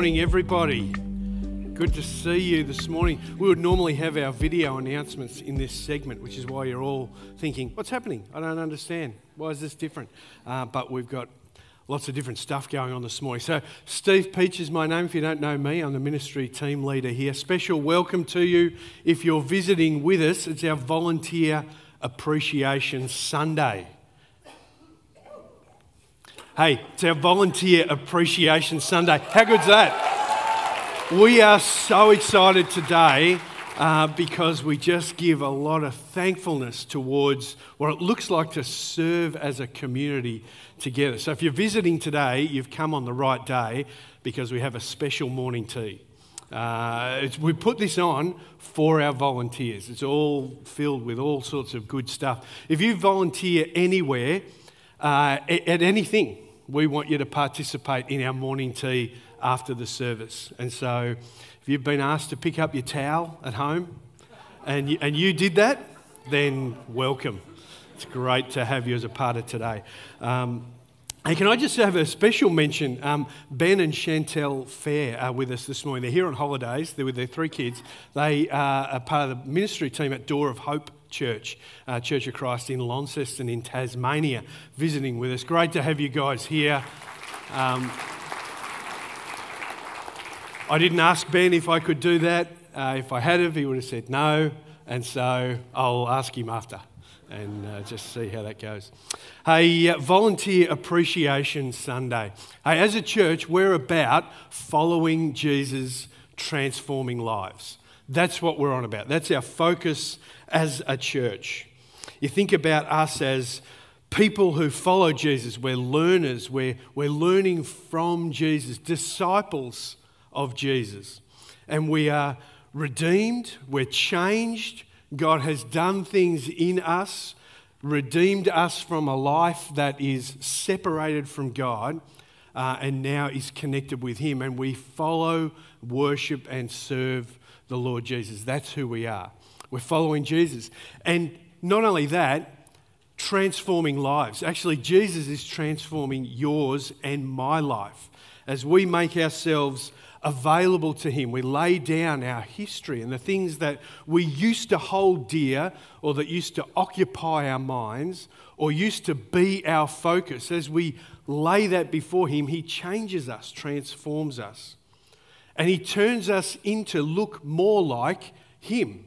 Good morning, everybody. Good to see you this morning. We would normally have our video announcements in this segment, which is why you're all thinking, What's happening? I don't understand. Why is this different? Uh, but we've got lots of different stuff going on this morning. So, Steve Peach is my name. If you don't know me, I'm the ministry team leader here. Special welcome to you if you're visiting with us. It's our Volunteer Appreciation Sunday. Hey, it's our Volunteer Appreciation Sunday. How good's that? We are so excited today uh, because we just give a lot of thankfulness towards what it looks like to serve as a community together. So if you're visiting today, you've come on the right day because we have a special morning tea. Uh, we put this on for our volunteers. It's all filled with all sorts of good stuff. If you volunteer anywhere, uh, at, at anything, we want you to participate in our morning tea after the service. And so, if you've been asked to pick up your towel at home and you, and you did that, then welcome. It's great to have you as a part of today. Um, and can I just have a special mention? Um, ben and Chantel Fair are with us this morning. They're here on holidays. They're with their three kids. They are part of the ministry team at Door of Hope Church, uh, Church of Christ in Launceston in Tasmania, visiting with us. Great to have you guys here. Um, I didn't ask Ben if I could do that. Uh, if I had have, he would have said no, and so I'll ask him after and uh, just see how that goes. Hey, uh, Volunteer Appreciation Sunday. Hey, as a church, we're about following Jesus transforming lives. That's what we're on about. That's our focus as a church. You think about us as people who follow Jesus, we're learners, we're, we're learning from Jesus, disciples of Jesus. And we are redeemed, we're changed. God has done things in us, redeemed us from a life that is separated from God. Uh, and now is connected with Him, and we follow, worship, and serve the Lord Jesus. That's who we are. We're following Jesus. And not only that, transforming lives. Actually, Jesus is transforming yours and my life as we make ourselves available to Him. We lay down our history and the things that we used to hold dear or that used to occupy our minds or used to be our focus. As we lay that before Him, He changes us, transforms us. And He turns us into look more like Him.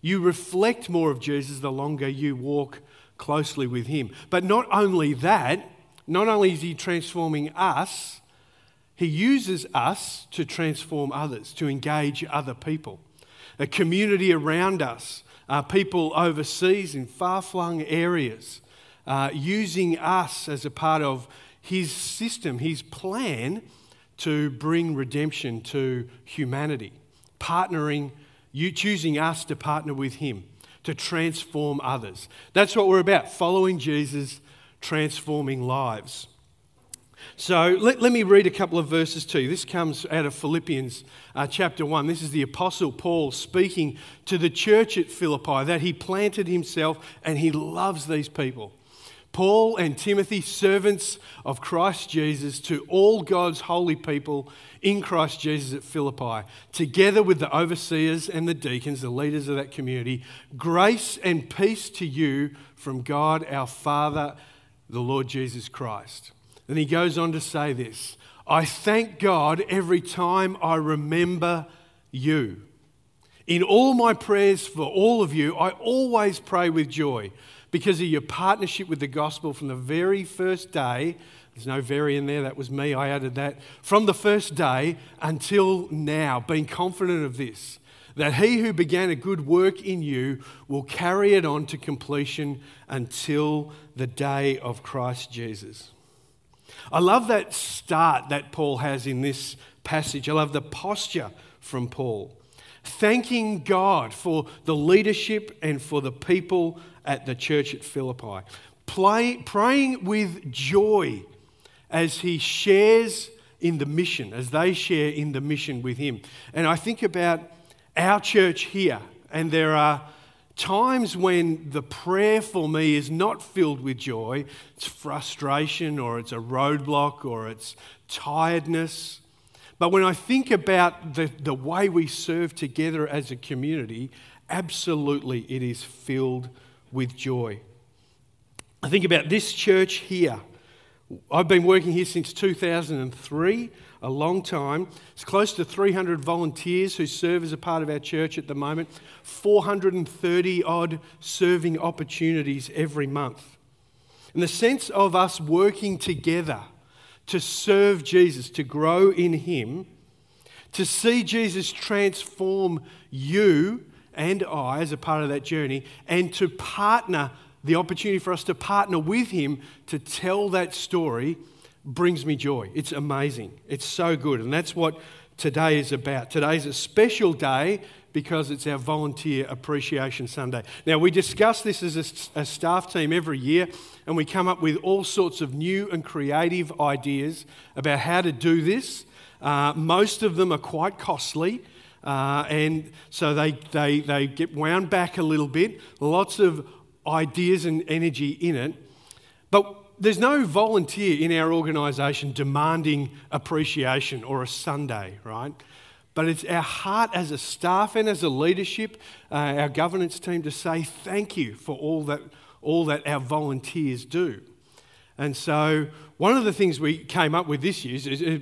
You reflect more of Jesus the longer you walk closely with Him. But not only that, not only is He transforming us, He uses us to transform others, to engage other people. A community around us, uh, people overseas in far flung areas, uh, using us as a part of His system, His plan to bring redemption to humanity, partnering you choosing us to partner with Him to transform others. That's what we're about, following Jesus, transforming lives. So let, let me read a couple of verses to you. This comes out of Philippians uh, chapter 1. This is the Apostle Paul speaking to the church at Philippi that he planted himself and he loves these people. Paul and Timothy, servants of Christ Jesus, to all God's holy people in Christ Jesus at Philippi, together with the overseers and the deacons, the leaders of that community, grace and peace to you from God our Father, the Lord Jesus Christ. Then he goes on to say this I thank God every time I remember you. In all my prayers for all of you, I always pray with joy because of your partnership with the gospel from the very first day. There's no very in there, that was me, I added that. From the first day until now, being confident of this, that he who began a good work in you will carry it on to completion until the day of Christ Jesus. I love that start that Paul has in this passage. I love the posture from Paul. Thanking God for the leadership and for the people at the church at Philippi, Play, praying with joy as he shares in the mission, as they share in the mission with him. And I think about our church here, and there are times when the prayer for me is not filled with joy, it's frustration, or it's a roadblock, or it's tiredness. But when I think about the, the way we serve together as a community, absolutely it is filled with joy. I think about this church here. I've been working here since 2003, a long time. It's close to 300 volunteers who serve as a part of our church at the moment, 430 odd serving opportunities every month. And the sense of us working together to serve Jesus, to grow in Him, to see Jesus transform you and I as a part of that journey, and to partner, the opportunity for us to partner with Him to tell that story brings me joy. It's amazing. It's so good. And that's what today is about. Today is a special day because it's our Volunteer Appreciation Sunday. Now, we discuss this as a, a, staff team every year, and we come up with all sorts of new and creative ideas about how to do this. Uh, most of them are quite costly. Uh, and so they, they, they get wound back a little bit, lots of ideas and energy in it. But there's no volunteer in our organisation demanding appreciation or a Sunday, right? But it's our heart as a staff and as a leadership, uh, our governance team, to say thank you for all that, all that our volunteers do. And so, one of the things we came up with this year is uh,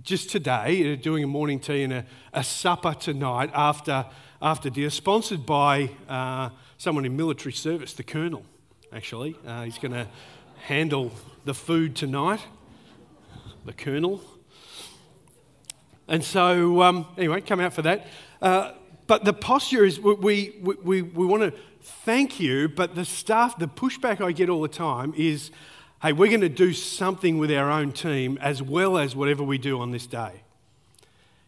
just today, uh, doing a morning tea and a, a supper tonight after, after dinner, sponsored by uh, someone in military service, the Colonel, actually. Uh, he's going to handle the food tonight, the Colonel. And so, um, anyway, come out for that. Uh, but the posture is we, we, we, we want to thank you, but the staff, the pushback I get all the time is hey, we're going to do something with our own team as well as whatever we do on this day.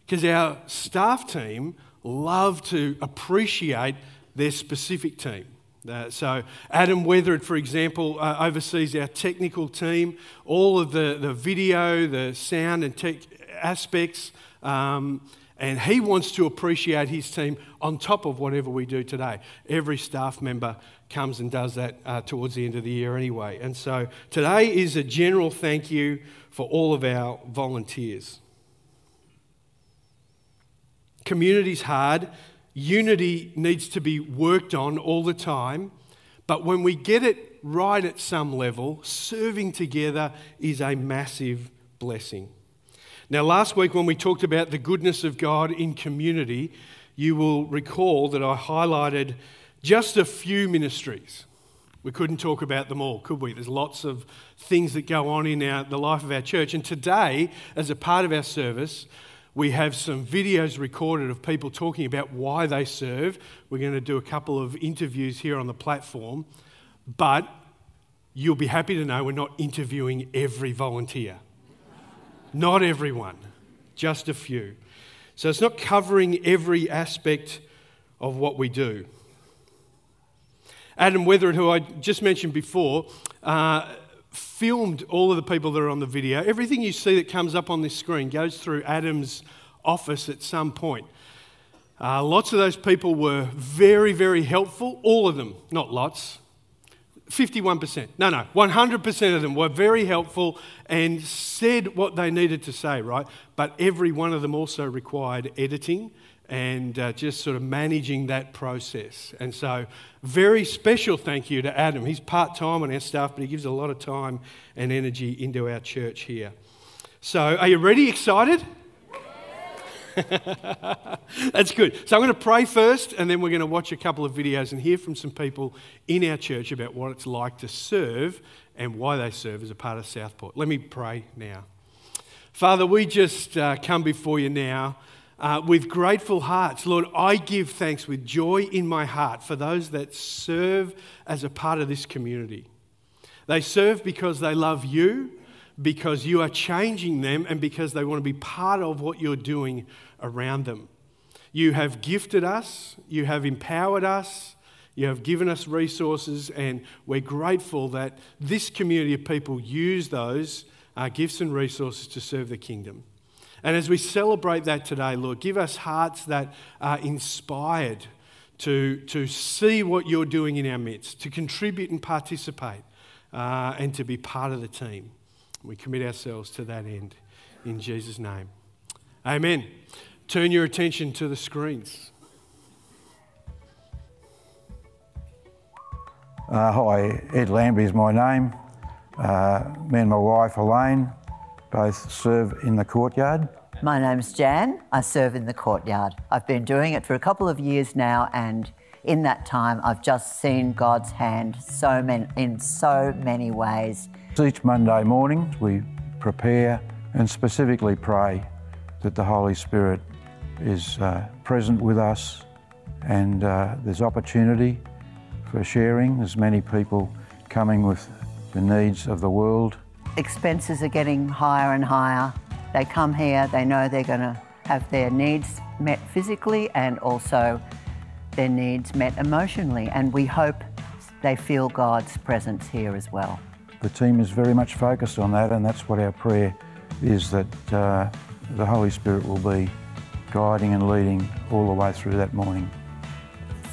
Because our staff team love to appreciate their specific team. Uh, so, Adam Weathered, for example, uh, oversees our technical team, all of the, the video, the sound and tech aspects. Um, and he wants to appreciate his team on top of whatever we do today. Every staff member comes and does that uh, towards the end of the year anyway. And so today is a general thank you for all of our volunteers. Community's hard, unity needs to be worked on all the time. But when we get it right at some level, serving together is a massive blessing. Now, last week when we talked about the goodness of God in community, you will recall that I highlighted just a few ministries. We couldn't talk about them all, could we? There's lots of things that go on in our, the life of our church. And today, as a part of our service, we have some videos recorded of people talking about why they serve. We're going to do a couple of interviews here on the platform. But you'll be happy to know we're not interviewing every volunteer. Not everyone, just a few. So it's not covering every aspect of what we do. Adam Weathered, who I just mentioned before, uh, filmed all of the people that are on the video. Everything you see that comes up on this screen goes through Adam's office at some point. Uh, lots of those people were very, very helpful. All of them, not lots, 51%. No, no, 100% of them were very helpful and said what they needed to say, right? But every one of them also required editing and uh, just sort of managing that process. And so, very special thank you to Adam. He's part time on our staff, but he gives a lot of time and energy into our church here. So, are you ready? Excited? That's good. So I'm going to pray first, and then we're going to watch a couple of videos and hear from some people in our church about what it's like to serve and why they serve as a part of Southport. Let me pray now. Father, we just uh, come before you now uh, with grateful hearts. Lord, I give thanks with joy in my heart for those that serve as a part of this community. They serve because they love you because you are changing them and because they want to be part of what you're doing around them. You have gifted us, you have empowered us, you have given us resources, and we're grateful that this community of people use those uh, gifts and resources to serve the kingdom. And as we celebrate that today, Lord, give us hearts that are inspired to, to see what you're doing in our midst, to contribute and participate, uh, and to be part of the team. We commit ourselves to that end in Jesus' name. Amen. Turn your attention to the screens. Uh, hi, Ed Lambie is my name. Uh, me and my wife Elaine both serve in the courtyard. My name's Jan. I serve in the courtyard. I've been doing it for a couple of years now, and in that time, I've just seen God's hand so many, in so many ways. Each Monday morning, we prepare and specifically pray that the Holy Spirit is uh, present with us and uh, there's opportunity for sharing. There's many people coming with the needs of the world. Expenses are getting higher and higher. They come here, they know they're going to have their needs met physically and also their needs met emotionally. And we hope they feel God's presence here as well. The team is very much focused on that, and that's what our prayer is that uh, the Holy Spirit will be guiding and leading all the way through that morning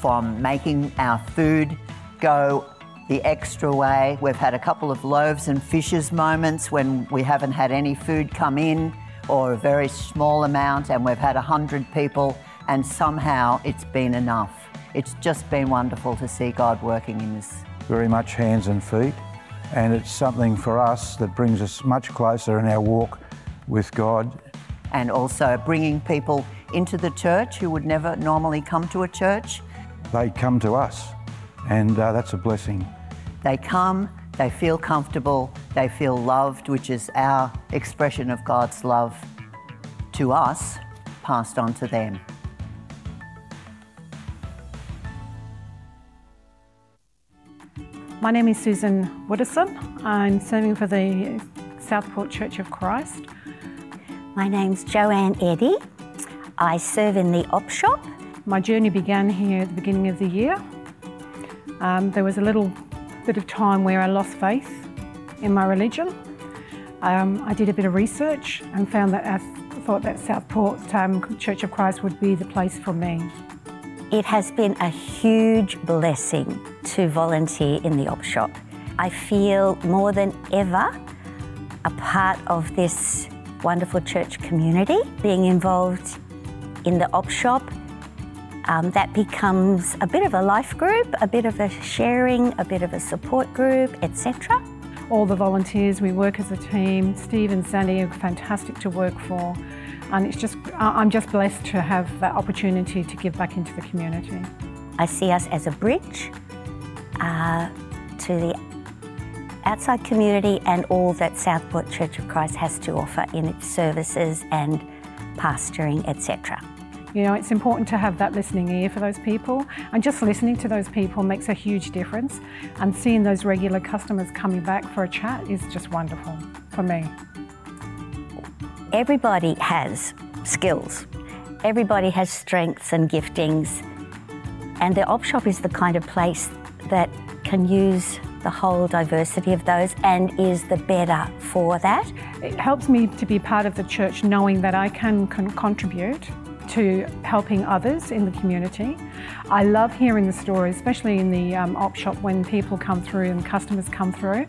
from making our food go the extra way. We've had a couple of loaves and fishes moments when we haven't had any food come in or a very small amount, and we've had 100 people, and somehow it's been enough. It's just been wonderful to see God working in this. Very much hands and feet, and it's something for us that brings us much closer in our walk with God. And also bringing people into the church who would never normally come to a church they come to us, and uh, that's a blessing. They come, they feel comfortable, they feel loved, which is our expression of God's love to us, passed on to them. My name is Susan Woodison. I'm serving for the Southport Church of Christ. My name's Joanne Eddy. I serve in the op shop my journey began here at the beginning of the year. Um, there was a little bit of time where I lost faith in my religion. Um, I did a bit of research and found that I thought that Southport um, Church of Christ would be the place for me. It has been a huge blessing to volunteer in the op shop. I feel more than ever a part of this wonderful church community, being involved in the op shop um, that becomes a bit of a life group, a bit of a sharing, a bit of a support group, etc. All the volunteers, we work as a team. Steve and Sandy are fantastic to work for. And it's just, I'm just blessed to have that opportunity to give back into the community. I see us as a bridge uh, to the outside community and all that Southport Church of Christ has to offer in its services and pastoring, etc. You know, it's important to have that listening ear for those people, and just listening to those people makes a huge difference. And seeing those regular customers coming back for a chat is just wonderful for me. Everybody has skills, everybody has strengths and giftings, and the op shop is the kind of place that can use the whole diversity of those and is the better for that. It helps me to be part of the church knowing that I can, can contribute to helping others in the community. I love hearing the stories, especially in the um, op shop when people come through and customers come through.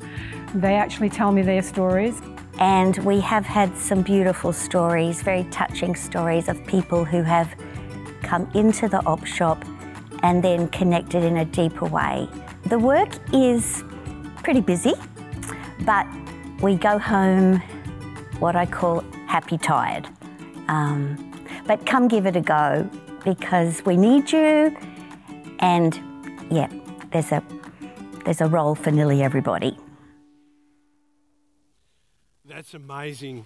They actually tell me their stories. And we have had some beautiful stories, very touching stories of people who have come into the op shop and then connected in a deeper way. The work is pretty busy, but we go home what I call happy tired. Um, but come give it a go because we need you. And yeah, there's a there's a role for nearly everybody. That's amazing.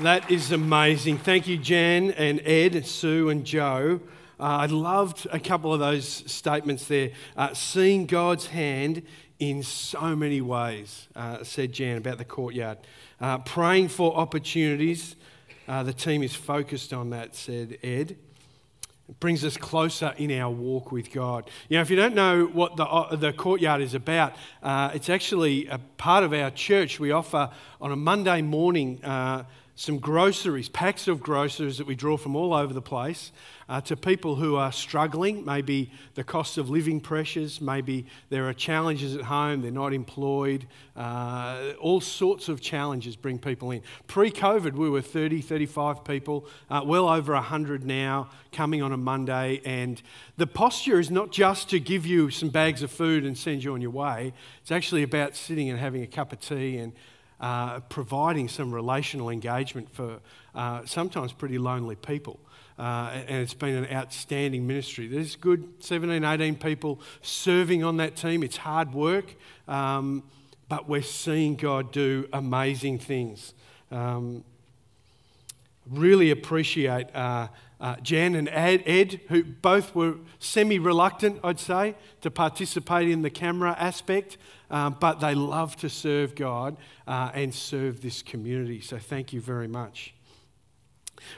That is amazing. Thank you, Jan and Ed, Sue and Joe. Uh, I loved a couple of those statements there. Uh, seeing God's hand in so many ways, uh, said Jan about the courtyard. Uh, praying for opportunities. Uh, the team is focused on that, said Ed. It brings us closer in our walk with God. You know, if you don't know what the, uh, the courtyard is about, uh, it's actually a part of our church. We offer on a Monday morning some groceries, packs of groceries that we draw from all over the place uh, to people who are struggling. Maybe the cost of living pressures, maybe there are challenges at home, they're not employed. Uh, all sorts of challenges bring people in. Pre COVID, we were 30, 35 people, uh, well over 100 now, coming on a Monday. And the posture is not just to give you some bags of food and send you on your way, it's actually about sitting and having a cup of tea and uh, providing some relational engagement for uh, sometimes pretty lonely people. Uh, and it's been an outstanding ministry. There's good 17, 18 people serving on that team. It's hard work, um, but we're seeing God do amazing things. Um, really appreciate uh, uh, Jan and Ed, Ed, who both were semi reluctant, I'd say, to participate in the camera aspect, um, but they love to serve God uh, and serve this community. So thank you very much.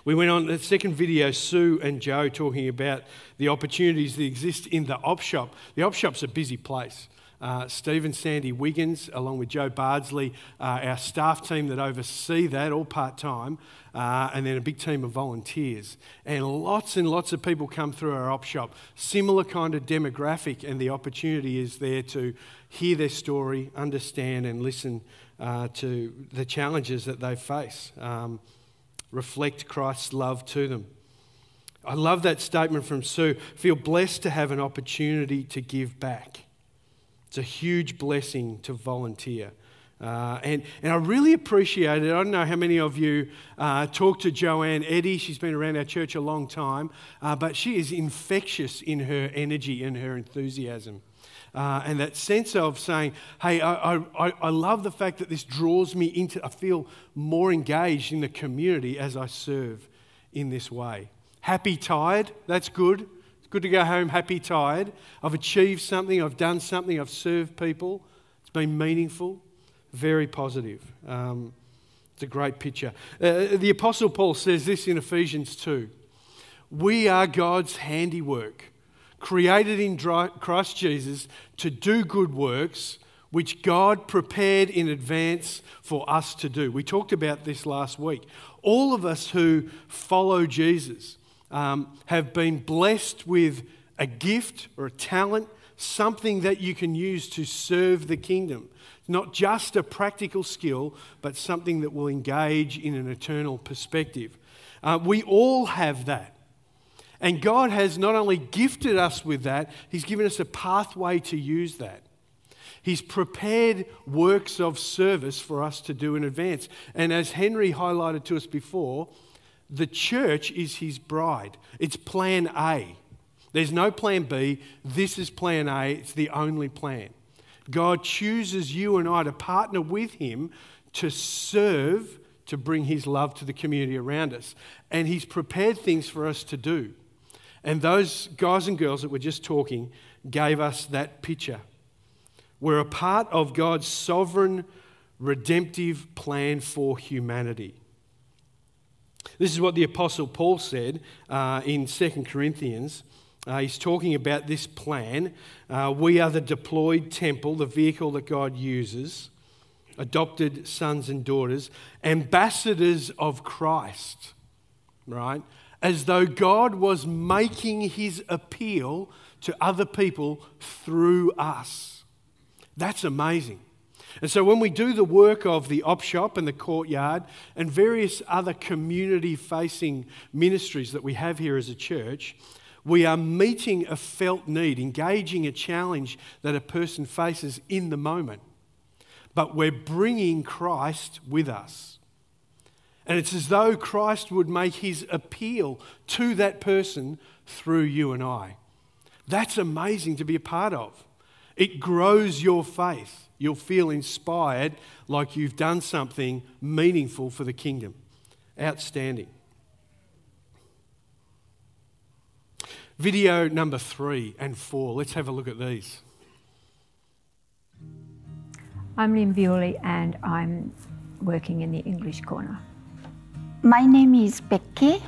We went on the second video, Sue and Joe talking about the opportunities that exist in the op shop. The op shop's a busy place. Uh, Steve Sandy Wiggins, along with Joe Bardsley, uh, our staff team that oversee that, all part time, uh, and then a big team of volunteers. And lots and lots of people come through our op shop. Similar kind of demographic, and the opportunity is there to hear their story, understand, and listen uh, to the challenges that they face. Um, reflect Christ's love to them. I love that statement from Sue. Feel blessed to have an opportunity to give back. It's a huge blessing to volunteer. Uh, and, and I really appreciate it. I don't know how many of you uh, talk to Joanne Eddy. She's been around our church a long time, uh, but she is infectious in her energy and her enthusiasm. Uh, and that sense of saying, hey, I, I, I love the fact that this draws me into, I feel more engaged in the community as I serve in this way. Happy, tired, that's good. Good to go home happy, tired. I've achieved something, I've done something, I've served people. It's been meaningful, very positive. Um, it's a great picture. Uh, the Apostle Paul says this in Ephesians 2 We are God's handiwork, created in Christ Jesus to do good works which God prepared in advance for us to do. We talked about this last week. All of us who follow Jesus, um, have been blessed with a gift or a talent, something that you can use to serve the kingdom. Not just a practical skill, but something that will engage in an eternal perspective. Uh, we all have that. And God has not only gifted us with that, He's given us a pathway to use that. He's prepared works of service for us to do in advance. And as Henry highlighted to us before, the church is his bride. It's plan A. There's no plan B. This is plan A. It's the only plan. God chooses you and I to partner with him to serve, to bring his love to the community around us. And he's prepared things for us to do. And those guys and girls that were just talking gave us that picture. We're a part of God's sovereign, redemptive plan for humanity. This is what the Apostle Paul said uh, in 2 Corinthians. Uh, he's talking about this plan. Uh, we are the deployed temple, the vehicle that God uses, adopted sons and daughters, ambassadors of Christ, right? As though God was making his appeal to other people through us. That's amazing. And so when we do the work of the op shop and the courtyard and various other community facing ministries that we have here as a church, we are meeting a felt need, engaging a challenge that a person faces in the moment. But we're bringing Christ with us. And it's as though Christ would make his appeal to that person through you and I. That's amazing to be a part of. It grows your faith you'll feel inspired like you've done something meaningful for the kingdom. Outstanding. Video number three and four. Let's have a look at these. I'm Lynn Bewley and I'm working in the English corner. My name is Becky.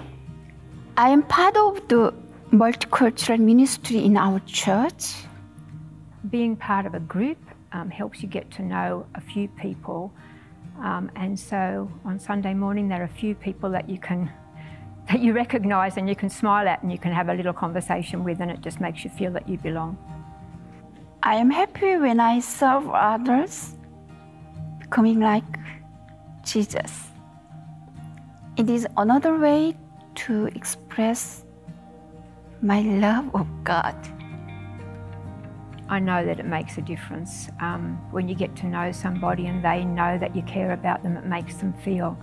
I am part of the multicultural ministry in our church. Being part of a group um, helps you get to know a few people Um, and so on Sunday morning, there are a few people that you can that you recognise and you can smile at and you can have a little conversation with, and it just makes you feel that you belong. I am happy when I serve others, becoming like Jesus. It is another way to express my love of God. I know that it makes a difference. Um, when you get to know somebody and they know that you care about them, it makes them feel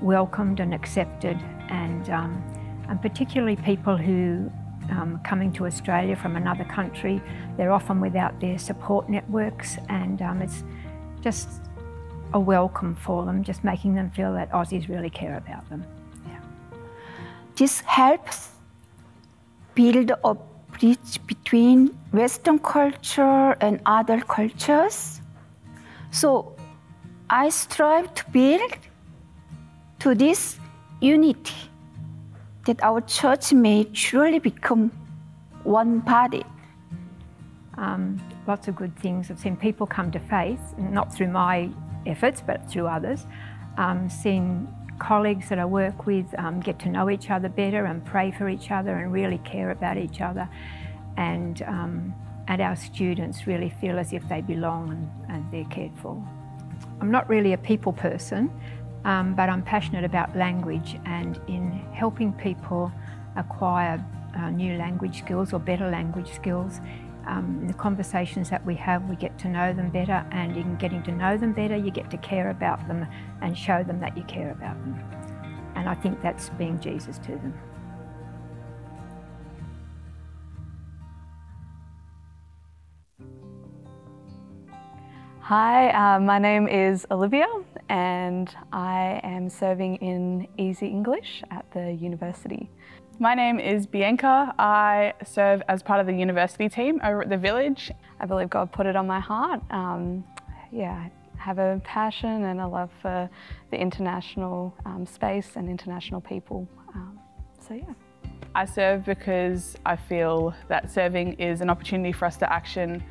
welcomed and accepted. And, um, and particularly people who um, coming to Australia from another country, they're often without their support networks, and um, it's just a welcome for them, just making them feel that Aussies really care about them. Yeah. This helps build a bridge between Western culture and other cultures. So I strive to build to this unity that our church may truly become one body. Um, lots of good things. I've seen people come to faith, not through my efforts, but through others. Um, seen colleagues that I work with um, get to know each other better and pray for each other and really care about each other. And, um, and our students really feel as if they belong and, and they're cared for. I'm not really a people person, um, but I'm passionate about language and in helping people acquire uh, new language skills or better language skills. Um, the conversations that we have, we get to know them better, and in getting to know them better, you get to care about them and show them that you care about them. And I think that's being Jesus to them. Hi, uh, my name is Olivia and I am serving in Easy English at the university. My name is Bianca. I serve as part of the university team over at the village. I believe God put it on my heart. Um, yeah, I have a passion and a love for the international um, space and international people. Um, so yeah. I serve because I feel that serving is an opportunity for us to action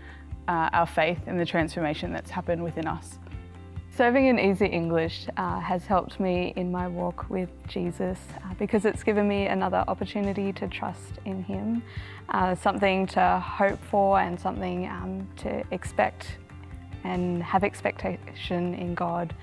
uh, our faith in the transformation that's happened within us. Serving in Easy English uh, has helped me in my walk with Jesus uh, because it's given me another opportunity to trust in Him, uh, something to hope for and something um, to expect and have expectation in God.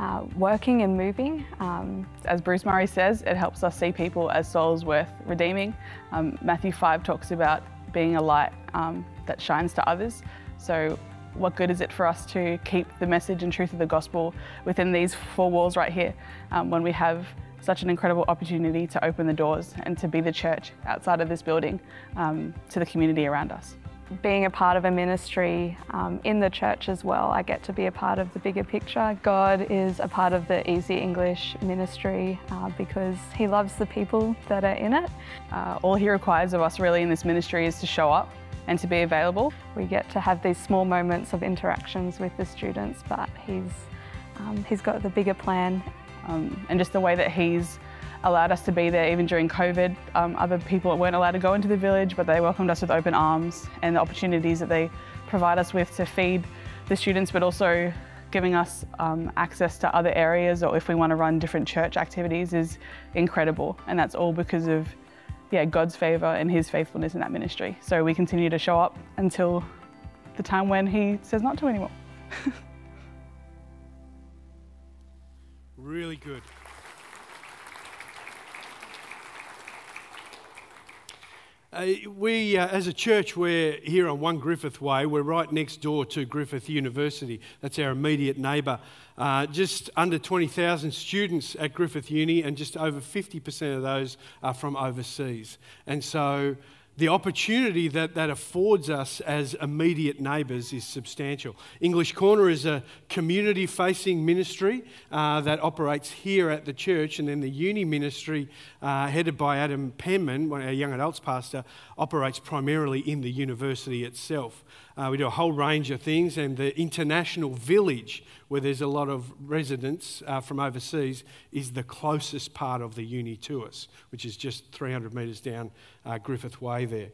Uh, working and moving. Um, as Bruce Murray says, it helps us see people as souls worth redeeming. Um, Matthew 5 talks about being a light um, that shines to others. So what good is it for us to keep the message and truth of the gospel within these four walls right here um, when we have such an incredible opportunity to open the doors and to be the church outside of this building um, to the community around us. Being a part of a ministry um, in the church as well, I get to be a part of the bigger picture. God is a part of the Easy English ministry uh, because He loves the people that are in it. Uh, all He requires of us really in this ministry is to show up and to be available. We get to have these small moments of interactions with the students, but he's, um, he's got the bigger plan. Um, and just the way that he's allowed us to be there even during COVID. Um, other people weren't allowed to go into the village, but they welcomed us with open arms and the opportunities that they provide us with to feed the students, but also giving us um, access to other areas or if we want to run different church activities is incredible. And that's all because of yeah, God's favour and His faithfulness in that ministry. So we continue to show up until the time when He says not to anymore. really good. Uh, we, uh, as a church, we're here on 1 Griffith Way. We're right next door to Griffith University. That's our immediate neighbour. Uh, just under 20,000 students at Griffith Uni, and just over 50% of those are from overseas. And so the opportunity that that affords us as immediate neighbours is substantial. English Corner is a community facing ministry uh, that operates here at the church, and then the uni ministry, uh, headed by Adam Penman, our young adults pastor, operates primarily in the university itself. Uh, we do a whole range of things, and the international village, where there's a lot of residents uh, from overseas, is the closest part of the uni to us, which is just 300 metres down uh, Griffith Way there.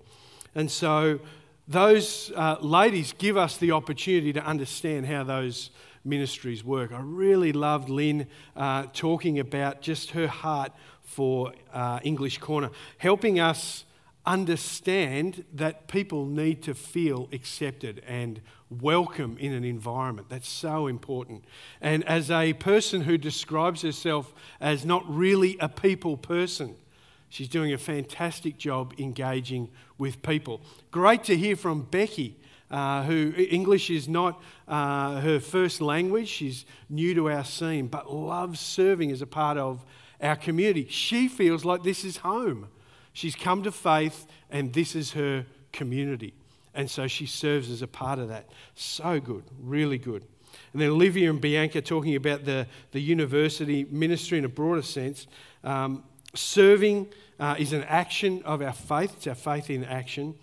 And so those uh, ladies give us the opportunity to understand how those Ministries work. I really loved Lynn uh, talking about just her heart for uh, English Corner, helping us understand that people need to feel accepted and welcome in an environment. That's so important. And as a person who describes herself as not really a people person, she's doing a fantastic job engaging with people. Great to hear from Becky. Uh, who English is not uh, her first language. She's new to our scene, but loves serving as a part of our community. She feels like this is home. She's come to faith, and this is her community. And so she serves as a part of that. So good, really good. And then Olivia and Bianca talking about the, the university ministry in a broader sense. Um, serving uh, is an action of our faith, it's our faith in action.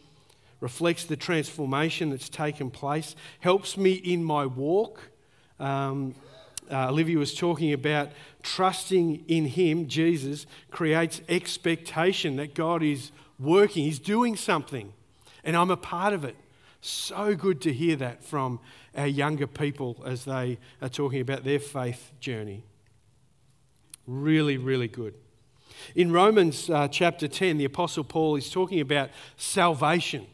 Reflects the transformation that's taken place, helps me in my walk. Um, uh, Olivia was talking about trusting in Him, Jesus, creates expectation that God is working, He's doing something, and I'm a part of it. So good to hear that from our younger people as they are talking about their faith journey. Really, really good. In Romans uh, chapter 10, the Apostle Paul is talking about salvation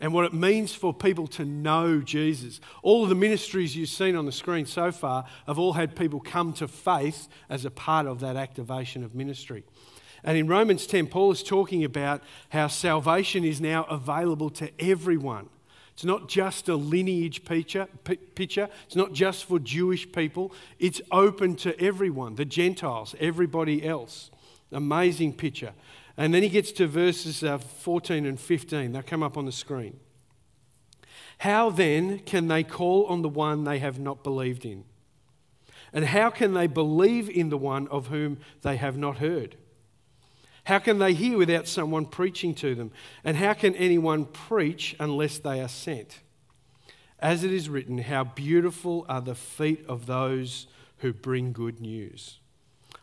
and what it means for people to know Jesus. All of the ministries you've seen on the screen so far have all had people come to faith as a part of that activation of ministry. And in Romans 10, Paul is talking about how salvation is now available to everyone. It's not just a lineage picture, picture. It's not just for Jewish people. It's open to everyone, the Gentiles, everybody else. Amazing picture. And then he gets to verses uh, 14 and 15. They'll come up on the screen. How then can they call on the one they have not believed in? And how can they believe in the one of whom they have not heard? How can they hear without someone preaching to them? And how can anyone preach unless they are sent? As it is written, how beautiful are the feet of those who bring good news.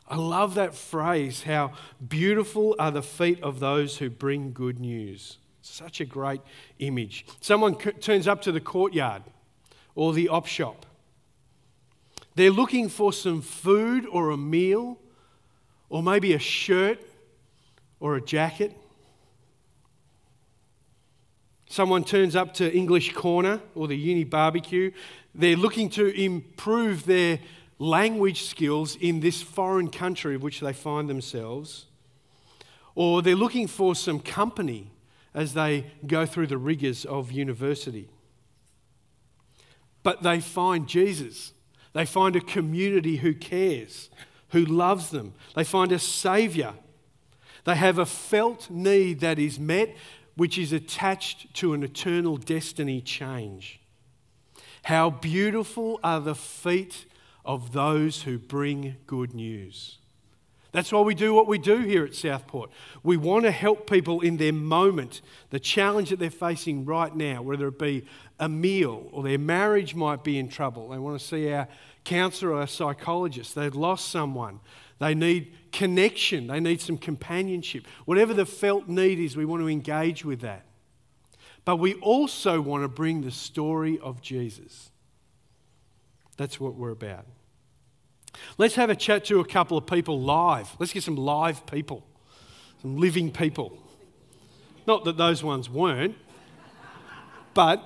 I love that phrase, how beautiful are the feet of those who bring good news. Such a great image. Someone c- turns up to the courtyard or the op shop. They're looking for some food or a meal, or maybe a shirt or a jacket. Someone turns up to English Corner or the Uni Barbecue. They're looking to improve their language skills in this foreign country of which they find themselves, or they're looking for some company as they go through the rigours of university. But they find Jesus. They find a community who cares, who loves them. They find a Saviour. They have a felt need that is met, which is attached to an eternal destiny change. How beautiful are the feet of those who bring good news. That's why we do what we do here at Southport. We want to help people in their moment, the challenge that they're facing right now, whether it be a meal or their marriage might be in trouble. They want to see our counsellor or our psychologist. They've lost someone. They need connection. They need some companionship. Whatever the felt need is, we want to engage with that. But we also want to bring the story of Jesus. That's what we're about. Let's have a chat to a couple of people live. Let's get some live people, some living people. Not that those ones weren't, but,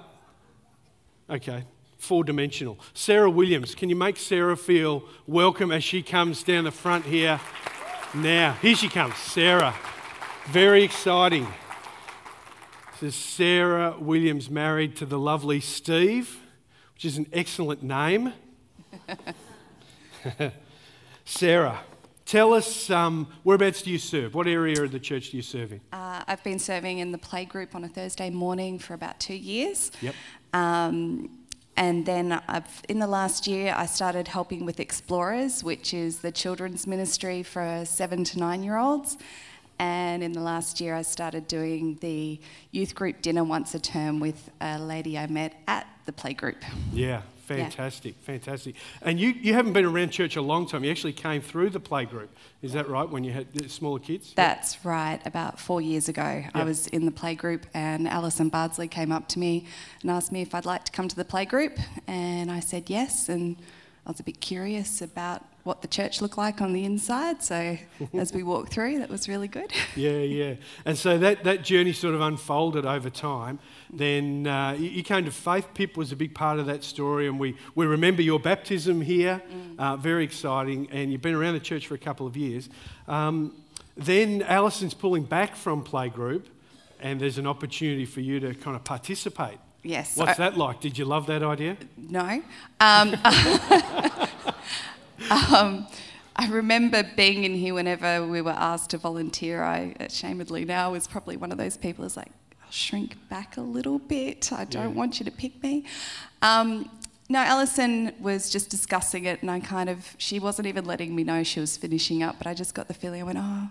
okay, four dimensional. Sarah Williams, can you make Sarah feel welcome as she comes down the front here? Now, here she comes, Sarah. Very exciting. This is Sarah Williams, married to the lovely Steve, which is an excellent name. Sarah, tell us um, whereabouts do you serve? What area of the church do you serve in? Uh, I've been serving in the play group on a Thursday morning for about two years. Yep. Um, and then I've, in the last year, I started helping with Explorers, which is the children's ministry for seven to nine year olds. And in the last year, I started doing the youth group dinner once a term with a lady I met at the playgroup. Yeah, Fantastic, yeah. fantastic. And you, you haven't been around church a long time. You actually came through the playgroup. Is that right, when you had smaller kids? That's yep. right. About four years ago, yep. I was in the playgroup, and Alison Bardsley came up to me and asked me if I'd like to come to the playgroup. And I said yes. And I was a bit curious about what the church looked like on the inside. So as we walked through, that was really good. yeah, yeah. And so that, that journey sort of unfolded over time. Then uh, you came to faith. Pip was a big part of that story, and we, we remember your baptism here. Mm. Uh, very exciting. And you've been around the church for a couple of years. Um, then Alison's pulling back from playgroup, and there's an opportunity for you to kind of participate. Yes. What's I, that like? Did you love that idea? No. Um, um, I remember being in here whenever we were asked to volunteer. I, ashamedly now, was probably one of those people who's like, I'll shrink back a little bit. I don't yeah. want you to pick me. Um, no, Alison was just discussing it, and I kind of, she wasn't even letting me know she was finishing up, but I just got the feeling, I went, Oh,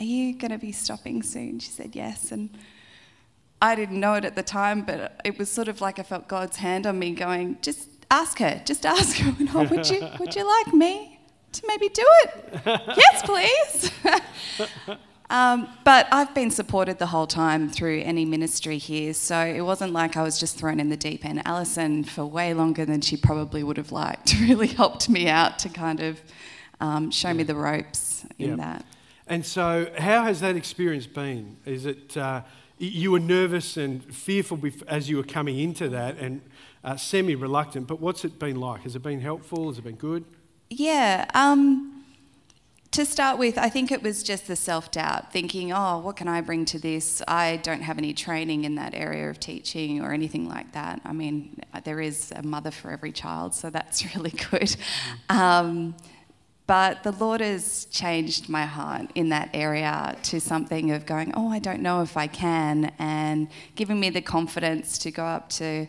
are you going to be stopping soon? She said, Yes. And I didn't know it at the time, but it was sort of like I felt God's hand on me going, Just ask her, just ask her, oh, would, you, would you like me to maybe do it? yes, please. um, but I've been supported the whole time through any ministry here, so it wasn't like I was just thrown in the deep end. Alison, for way longer than she probably would have liked, really helped me out to kind of um, show yeah. me the ropes in yeah. that. And so, how has that experience been? Is it uh, you were nervous and fearful as you were coming into that, and uh, semi reluctant, but what's it been like? Has it been helpful? Has it been good? Yeah. Um, to start with, I think it was just the self doubt, thinking, oh, what can I bring to this? I don't have any training in that area of teaching or anything like that. I mean, there is a mother for every child, so that's really good. Um, but the Lord has changed my heart in that area to something of going, oh, I don't know if I can, and giving me the confidence to go up to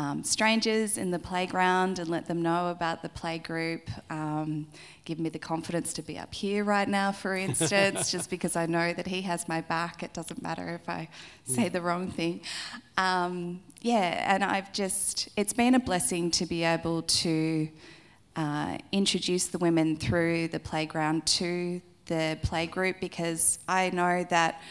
um, strangers in the playground and let them know about the playgroup. Um, give me the confidence to be up here right now, for instance, just because I know that he has my back. It doesn't matter if I say the wrong thing. Um, yeah, and I've just, it's been a blessing to be able to uh, introduce the women through the playground to the playgroup because I know that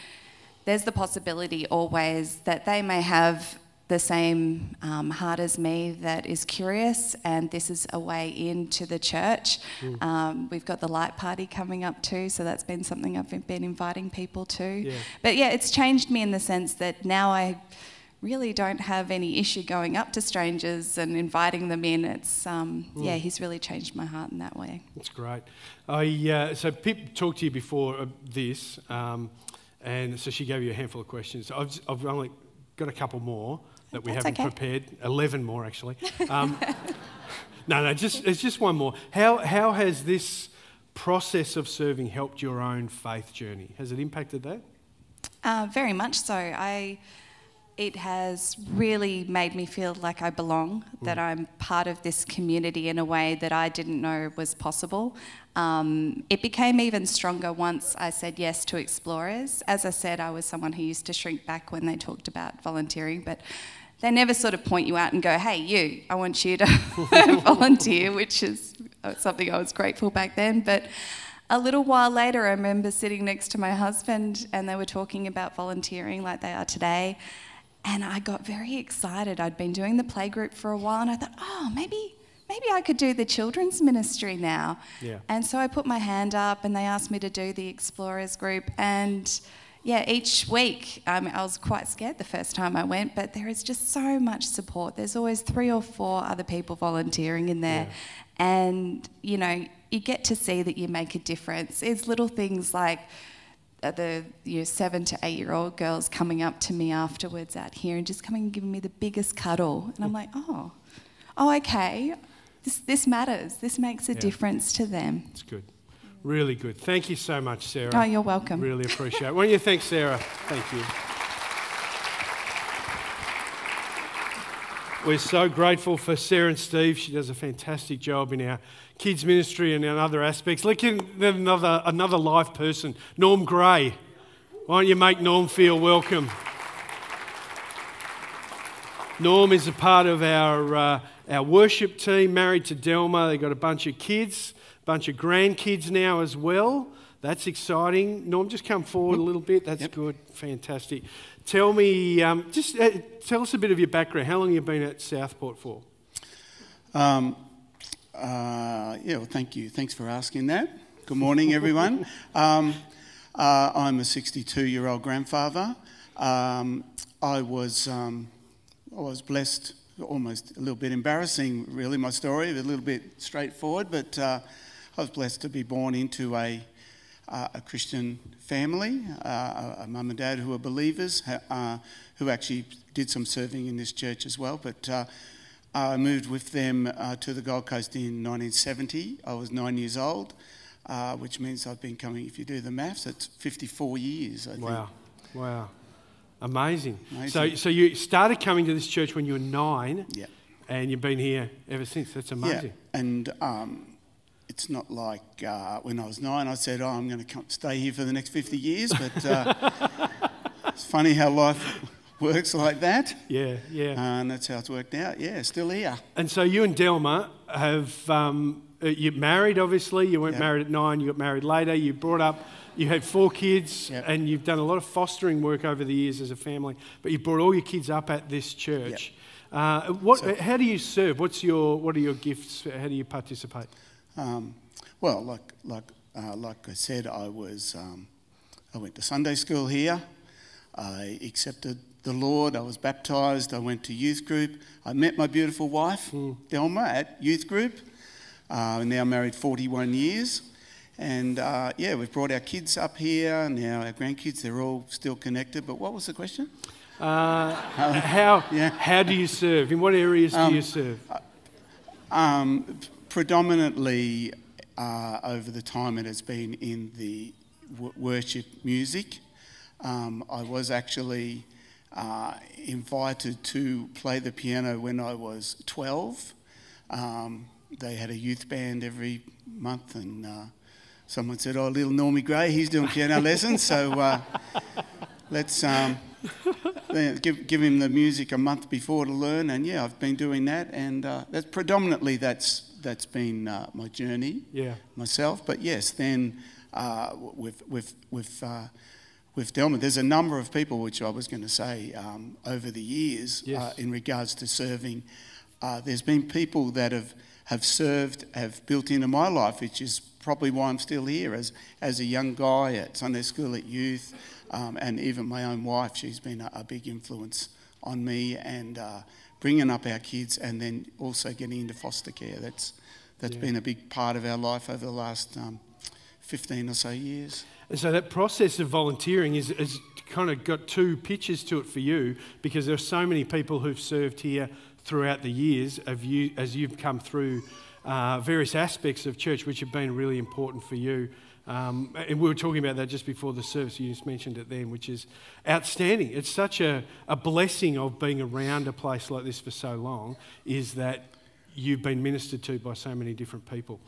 there's the possibility always that they may have the same um, heart as me that is curious, and this is a way into the church. Mm. Um, we've got the light party coming up too, so that's been something I've been inviting people to. Yeah. But yeah, it's changed me in the sense that now I really don't have any issue going up to strangers and inviting them in. It's um, mm. yeah, he's really changed my heart in that way. That's great. I uh, so Pip talked to you before of this, um, and so she gave you a handful of questions. I've, I've only got a couple more that we That's haven't okay. prepared. 11 more, actually. Um, no, no, just, it's just one more. How, how has this process of serving helped your own faith journey? Has it impacted that? Uh, very much so. I, it has really made me feel like I belong, mm. that I'm part of this community in a way that I didn't know was possible. Um, it became even stronger once I said yes to Explorers. As I said, I was someone who used to shrink back when they talked about volunteering, but they never sort of point you out and go, hey, you, I want you to volunteer, which is uh, something I was grateful back then. But a little while later, I remember sitting next to my husband and they were talking about volunteering like they are today. And I got very excited. I'd been doing the playgroup for a while and I thought, oh, maybe. Maybe I could do the children's ministry now. Yeah. And so I put my hand up and they asked me to do the Explorers group. And yeah, each week, um, I was quite scared the first time I went, but there is just so much support. There's always three or four other people volunteering in there. Yeah. And, you know, you get to see that you make a difference. It's little things like uh, the you know, seven to eight year old girls coming up to me afterwards out here and just coming and giving me the biggest cuddle. And I'm like, oh, oh, okay. This, this matters. This makes a yeah. difference to them. It's good. Really good. Thank you so much, Sarah. Oh, you're welcome. Really appreciate it. Why don't you thank Sarah? Thank you. We're so grateful for Sarah and Steve. She does a fantastic job in our kids' ministry and in other aspects. Look at another, another live person, Norm Gray. Why don't you make Norm feel welcome? Norm is a part of our, uh, our worship team married to Delma. They've got a bunch of kids, bunch of grandkids now as well. That's exciting. Norm, just come forward a little bit. That's good. Fantastic. Tell me, um, just uh, tell us a bit of your background. How long have you been at Southport for? Um, uh, yeah, well, thank you. Thanks for asking that. Good morning, everyone. um, uh, I'm a 62 year old grandfather. Um, I was um, I was blessed, almost a little bit embarrassing, really. My story, a little bit straightforward, but uh, I was blessed to be born into a uh, a Christian family, uh, a mum and dad who were believers, uh, who actually did some serving in this church as well. But uh, I moved with them uh, to the Gold Coast in 1970. I was nine years old, uh, which means I've been coming, if you do the maths, it's 54 years, I think. Wow, wow. Amazing. Amazing. So, so you started coming to this church when you were nine, Yeah. and you've been here ever since. That's amazing. Yeah, and um, it's not like uh, when I was nine, I said, "Oh, I'm going to come stay here for the next 50 years." But uh, it's funny how life works like that, Yeah, yeah. and that's how it's worked out. Yeah, still here. And so you and Delma have um, uh, you married, obviously. You weren't Yep. married at nine. You got married later. You brought up. You had four kids, Yep. and you've done a lot of fostering work over the years as a family. But you brought all your kids up at this church. Uh, what? So- how do you serve? What's your? What are your gifts? How do you participate? Um, well, like like uh, like I said, I was um, I went to Sunday school here. I accepted the Lord. I was baptised. I went to youth group. I met my beautiful wife, Delma, at youth group. Uh, now married 41 years. And uh, yeah, we've brought our kids up here. Now our grandkids, they're all still connected. But what was the question? Uh, how? How do you serve? In what areas do Um, you serve? Um, predominantly uh, over the time it has been in the w- worship music. Um, I was actually uh, invited to play the piano when I was 12. Um, they had a youth band every month, and uh, someone said, "Oh, little Normie Gray, he's doing piano lessons, so uh, let's." Um, give, give him the music a month before to learn, and yeah, I've been doing that, and uh, that's predominantly that's that's been uh, my journey, Yeah. myself. But yes, then uh, with with with uh, with Delma, there's a number of people which I was going to say um, over the years Yes. uh, in regards to serving. Uh, there's been people that have have served, have built into my life, which is probably why I'm still here as as a young guy at Sunday school, at youth, um, and even my own wife. She's been a, a big influence on me and uh, bringing up our kids, and then also getting into foster care. That's that's Yeah. been a big part of our life over the last um, 15 or so years. And so that process of volunteering is, is kind of got two pitches to it for you because there are so many people who've served here throughout the years of you, as you've come through uh, various aspects of church which have been really important for you. Um, and we were talking about that just before the service. You just mentioned it then, which is outstanding. It's such a, a blessing of being around a place like this for so long, is that you've been ministered to by so many different people.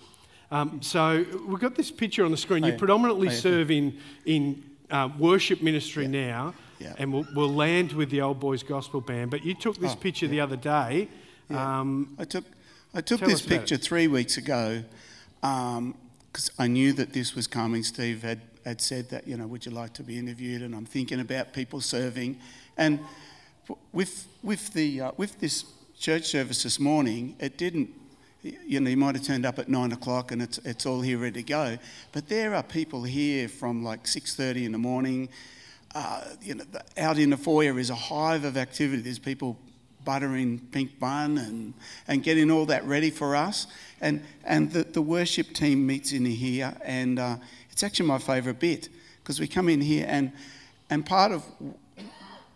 Um, so we've got this picture on the screen. You predominantly serve in, in uh, worship ministry now, Yeah. and we'll, we'll land with the Old Boys Gospel Band. But you took this Oh, picture the other day. Yeah. Um, I took I took this picture three weeks ago because I knew that this was coming. Steve had, had said that you know, would you like to be interviewed? And I'm thinking about people serving, and with with the uh, with this church service this morning, it didn't. You know, you might have turned up at nine o'clock and it's it's all here ready to go. But there are people here from like six thirty in the morning. Uh, you know, the, out in the foyer is a hive of activity. There's people buttering pink bun and, and getting all that ready for us. And, and the, the worship team meets in here, and uh, it's actually my favourite bit because we come in here, and, and part of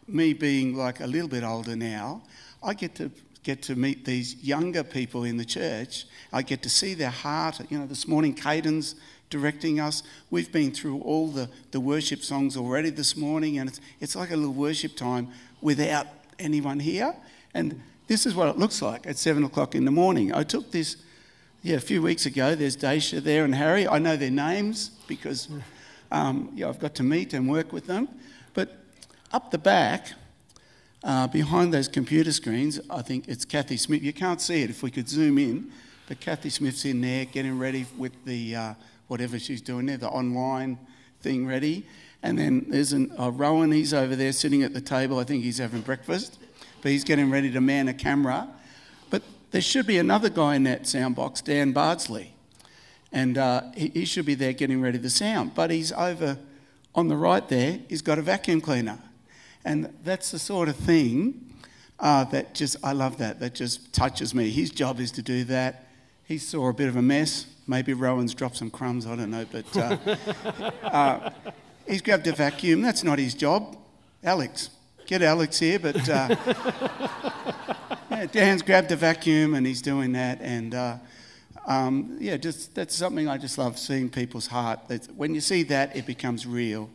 me being like a little bit older now, I get to get to meet these younger people in the church. I get to see their heart. You know, this morning, Caden's directing us. We've been through all the, the worship songs already this morning, and it's, it's like a little worship time without anyone here. And this is what it looks like at seven o'clock in the morning. I took this, yeah, a few weeks ago. There's Daisha there and Harry. I know their names because um, yeah, I've got to meet and work with them. But up the back, uh, behind those computer screens, I think it's Kathy Smith. You can't see it if we could zoom in, but Kathy Smith's in there getting ready with the uh, whatever she's doing there, the online thing ready. And then there's an, uh, Rowan, he's over there sitting at the table. I think he's having breakfast, but he's getting ready to man a camera. There should be another guy in that sound box, Dan Bardsley. And uh, he, he should be there getting ready the sound. But he's over on the right there, he's got a vacuum cleaner. And that's the sort of thing uh, that just, I love that, that just touches me. His job is to do that. He saw a bit of a mess. Maybe Rowan's dropped some crumbs, I don't know. But uh, uh, he's grabbed a vacuum. That's not his job. Alex, get Alex here. But uh, yeah, Dan's grabbed a vacuum and he's doing that. And uh, um, yeah, just that's something I just love seeing people's heart. That's, when you see that, it becomes real.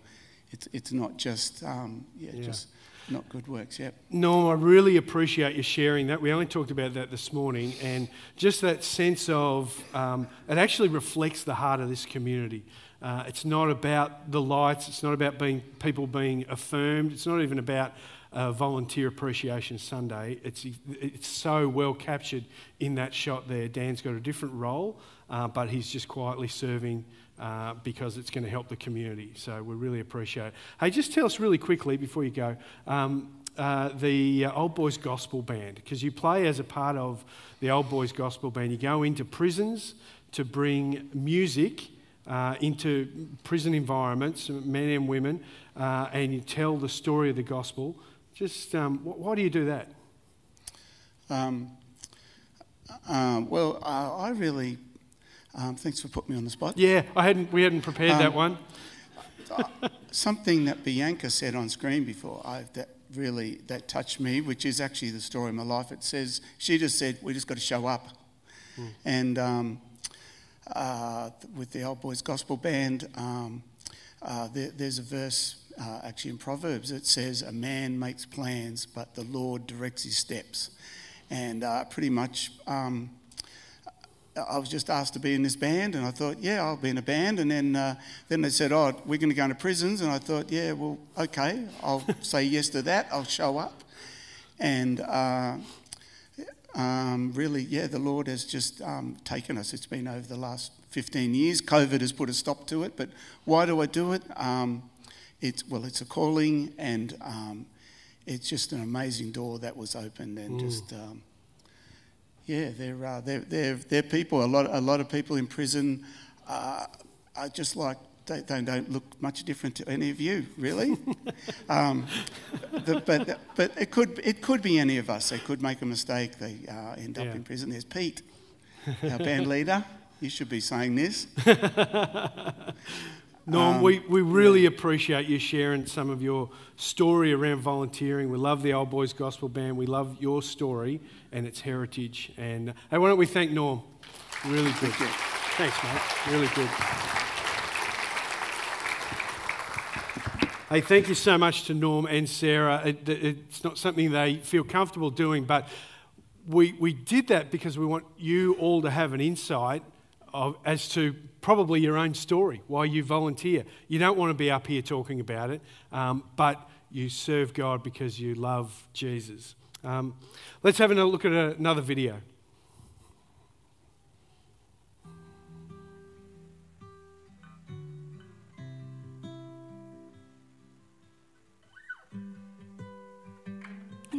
It's, it's not just, um, yeah, Yeah. just not good works. Yep. Norm, I really appreciate you sharing that. We only talked about that this morning, and just that sense of um, it actually reflects the heart of this community. Uh, it's not about the lights. It's not about being people being affirmed. It's not even about uh, Volunteer Appreciation Sunday. It's it's so well captured in that shot there. Dan's got a different role, uh, but he's just quietly serving uh, because it's going to help the community. So we really appreciate it. Hey, just tell us really quickly before you go um, uh, the uh, Old Boys Gospel Band, because you play as a part of the Old Boys Gospel Band. You go into prisons to bring music. Uh, into prison environments, men and women, uh, and you tell the story of the gospel. Just um, wh- why do you do that? Um, um, well, uh, I really, um, thanks for putting me on the spot. Yeah, I hadn't. We hadn't prepared that Um, one. Something that Bianca said on screen before I, that really that touched me, which is actually the story of my life. It says she just said we just got to show up, and um, uh, with the Old Boys Gospel Band, um, uh, there, there's a verse uh, actually in Proverbs that says, "A man makes plans, but the Lord directs his steps," and uh, pretty much. Um, I was just asked to be in this band, and I thought, yeah, I'll be in a band. And then, uh, then they said, oh, we're going to go into prisons, and I thought, yeah, well, okay, I'll say yes to that. I'll show up, and uh, um, really, yeah, the Lord has just um, taken us. It's been over the last 15 years. COVID has put a stop to it, but why do I do it? Um, it's well, it's a calling, and um, it's just an amazing door that was opened, and Mm. just. Um, yeah, they're, uh, they're, they're, they're people, a lot, a lot of people in prison uh, are just like, they, they don't look much different to any of you, really. um, the, but but it, could, it could be any of us. They could make a mistake, they uh, end up Yeah. in prison. There's Pete, our band leader. You should be saying this. Norm, Um, we, we really appreciate you sharing some of your story around volunteering. We love the Old Boys Gospel Band. We love your story and its heritage. And hey, why don't we thank Norm? Really good. Thanks, mate. Really good. Hey, thank you so much to Norm and Sarah. It, it's not something they feel comfortable doing, but we, we did that because we want you all to have an insight of, as to probably your own story, why you volunteer. You don't want to be up here talking about it, um, but you serve God because you love Jesus. Um, let's have a look at another video.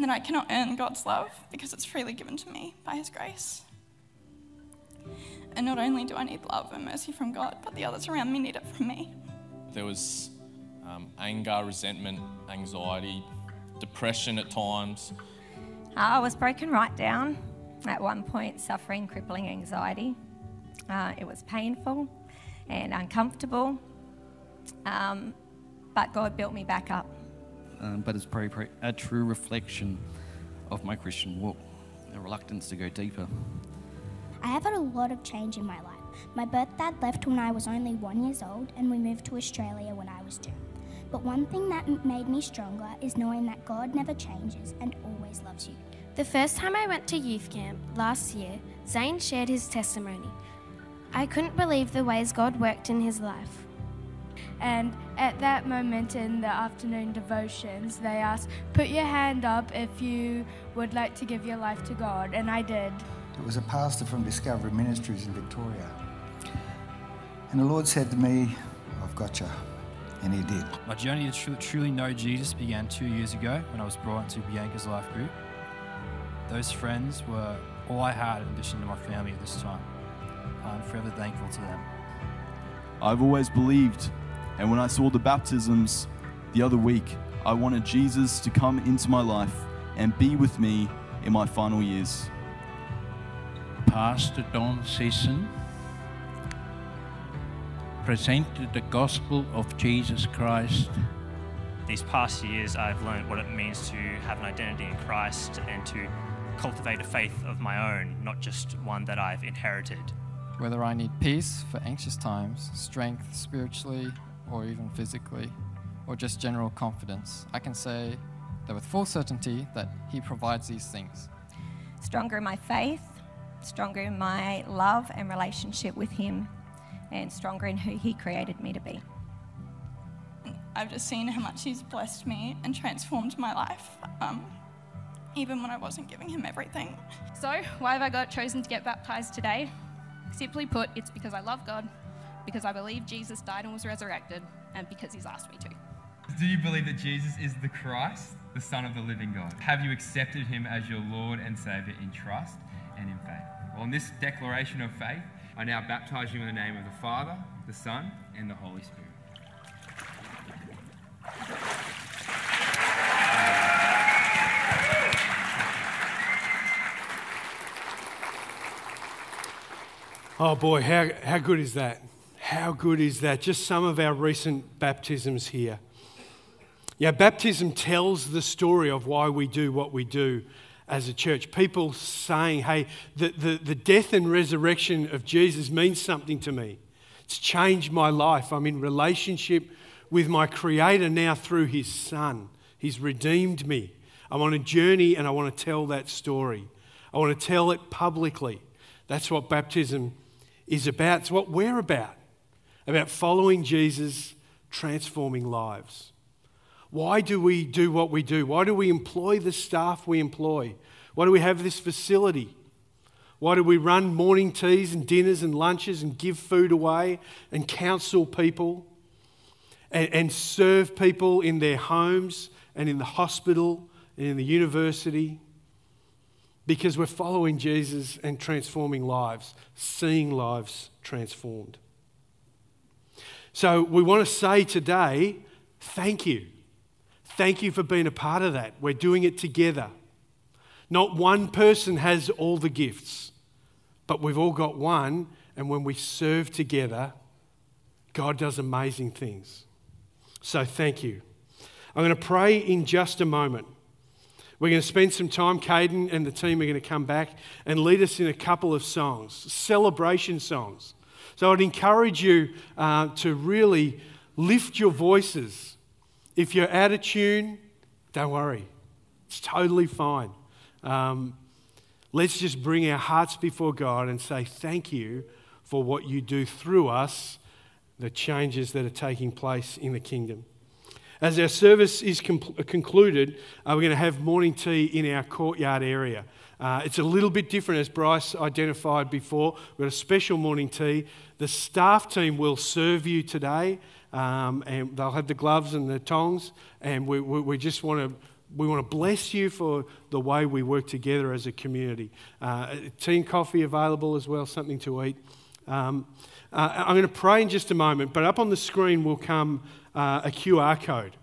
And that I cannot earn God's love because it's freely given to me by His grace. And not only do I need love and mercy from God, but the others around me need it from me. There was um, anger, resentment, anxiety, depression at times. I was broken right down. At one point, suffering crippling anxiety. Uh, it was painful and uncomfortable, um, but God built me back up. Um, but it's probably pro- a true reflection of my Christian walk, a reluctance to go deeper. I have had a lot of change in my life. My birth dad left when I was only one years old, and we moved to Australia when I was two. But one thing that m- made me stronger is knowing that God never changes and always loves you. The first time I went to youth camp last year, Zane shared his testimony. I couldn't believe the ways God worked in his life. And at that moment in the afternoon devotions, they asked, Put your hand up if you would like to give your life to God. And I did. It was a pastor from Discovery Ministries in Victoria. And the Lord said to me, I've got you. And He did. My journey to tr- truly know Jesus began two years ago when I was brought into Bianca's life group. Those friends were all I had in addition to my family at this time. I'm forever thankful to them. I've always believed, and when I saw the baptisms the other week, I wanted Jesus to come into my life and be with me in my final years. Pastor Don Sisson presented the gospel of Jesus Christ. These past years, I've learned what it means to have an identity in Christ and to cultivate a faith of my own, not just one that I've inherited. Whether I need peace for anxious times, strength spiritually or even physically, or just general confidence, I can say that with full certainty that He provides these things. Stronger in my faith, stronger in my love and relationship with Him, and stronger in who He created me to be. I've just seen how much He's blessed me and transformed my life, um, even when I wasn't giving Him everything. So, why have I got chosen to get baptized today? Simply put, it's because I love God, because I believe Jesus died and was resurrected, and because He's asked me to. Do you believe that Jesus is the Christ, the Son of the living God? Have you accepted Him as your Lord and Saviour in trust and in faith? Well, in this declaration of faith, I now baptize you in the name of the Father, the Son, and the Holy Spirit. Oh boy, how, how good is that? How good is that? Just some of our recent baptisms here. Yeah, baptism tells the story of why we do what we do as a church. People saying, hey, the, the, the death and resurrection of Jesus means something to me. It's changed my life. I'm in relationship with my Creator now through His Son. He's redeemed me. I'm on a journey and I want to tell that story. I want to tell it publicly. That's what baptism is about. It's what we're about about following Jesus, transforming lives. Why do we do what we do? Why do we employ the staff we employ? Why do we have this facility? Why do we run morning teas and dinners and lunches and give food away and counsel people and, and serve people in their homes and in the hospital and in the university? Because we're following Jesus and transforming lives, seeing lives transformed. So we want to say today, thank you. Thank you for being a part of that. We're doing it together. Not one person has all the gifts, but we've all got one, and when we serve together, God does amazing things. So thank you. I'm going to pray in just a moment. We're going to spend some time, Caden and the team are going to come back and lead us in a couple of songs, celebration songs. So I'd encourage you uh, to really lift your voices. If you're out of tune, don't worry, it's totally fine. Um, let's just bring our hearts before God and say thank you for what you do through us, the changes that are taking place in the kingdom. As our service is concluded, uh, we're going to have morning tea in our courtyard area. Uh, it's a little bit different, as Bryce identified before. We've got a special morning tea. The staff team will serve you today, um, and they'll have the gloves and the tongs. And we, we, we just want to we want to bless you for the way we work together as a community. Uh, tea and coffee available as well, something to eat. Um, uh, I'm going to pray in just a moment, but up on the screen will come uh, a QR code.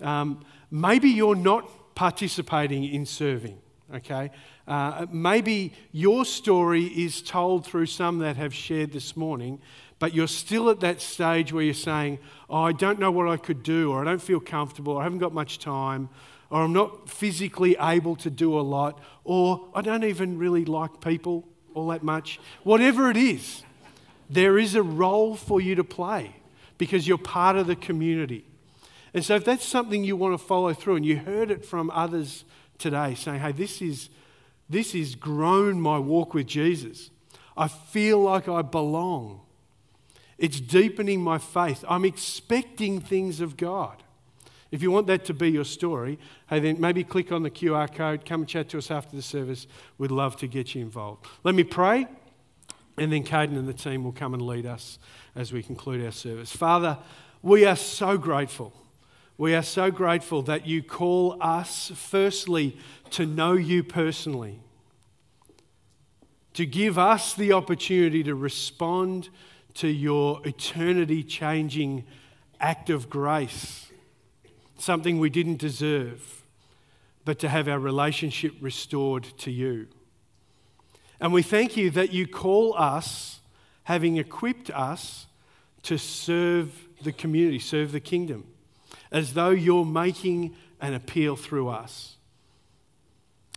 Um, maybe you're not participating in serving, okay? Uh, maybe your story is told through some that have shared this morning, but you're still at that stage where you're saying, Oh, I don't know what I could do, or I don't feel comfortable, or I haven't got much time, or I'm not physically able to do a lot, or I don't even really like people all that much. Whatever it is, there is a role for you to play because you're part of the community. And so, if that's something you want to follow through, and you heard it from others today saying, hey, this is, this has grown my walk with Jesus, I feel like I belong. It's deepening my faith. I'm expecting things of God. If you want that to be your story, hey, then maybe click on the QR code, come and chat to us after the service. We'd love to get you involved. Let me pray, and then Caden and the team will come and lead us as we conclude our service. Father, we are so grateful. We are so grateful that you call us, firstly, to know you personally, to give us the opportunity to respond to your eternity changing act of grace, something we didn't deserve, but to have our relationship restored to you. And we thank you that you call us, having equipped us, to serve the community, serve the kingdom, as though you're making an appeal through us.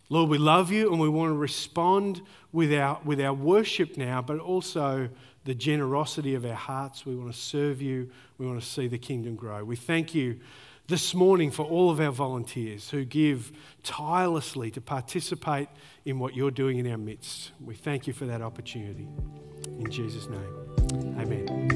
Lord, we love you and we want to respond with our, with our worship now, but also the generosity of our hearts. We want to serve you. We want to see the kingdom grow. We thank you this morning for all of our volunteers who give tirelessly to participate in what you're doing in our midst. We thank you for that opportunity. In Jesus' name, amen.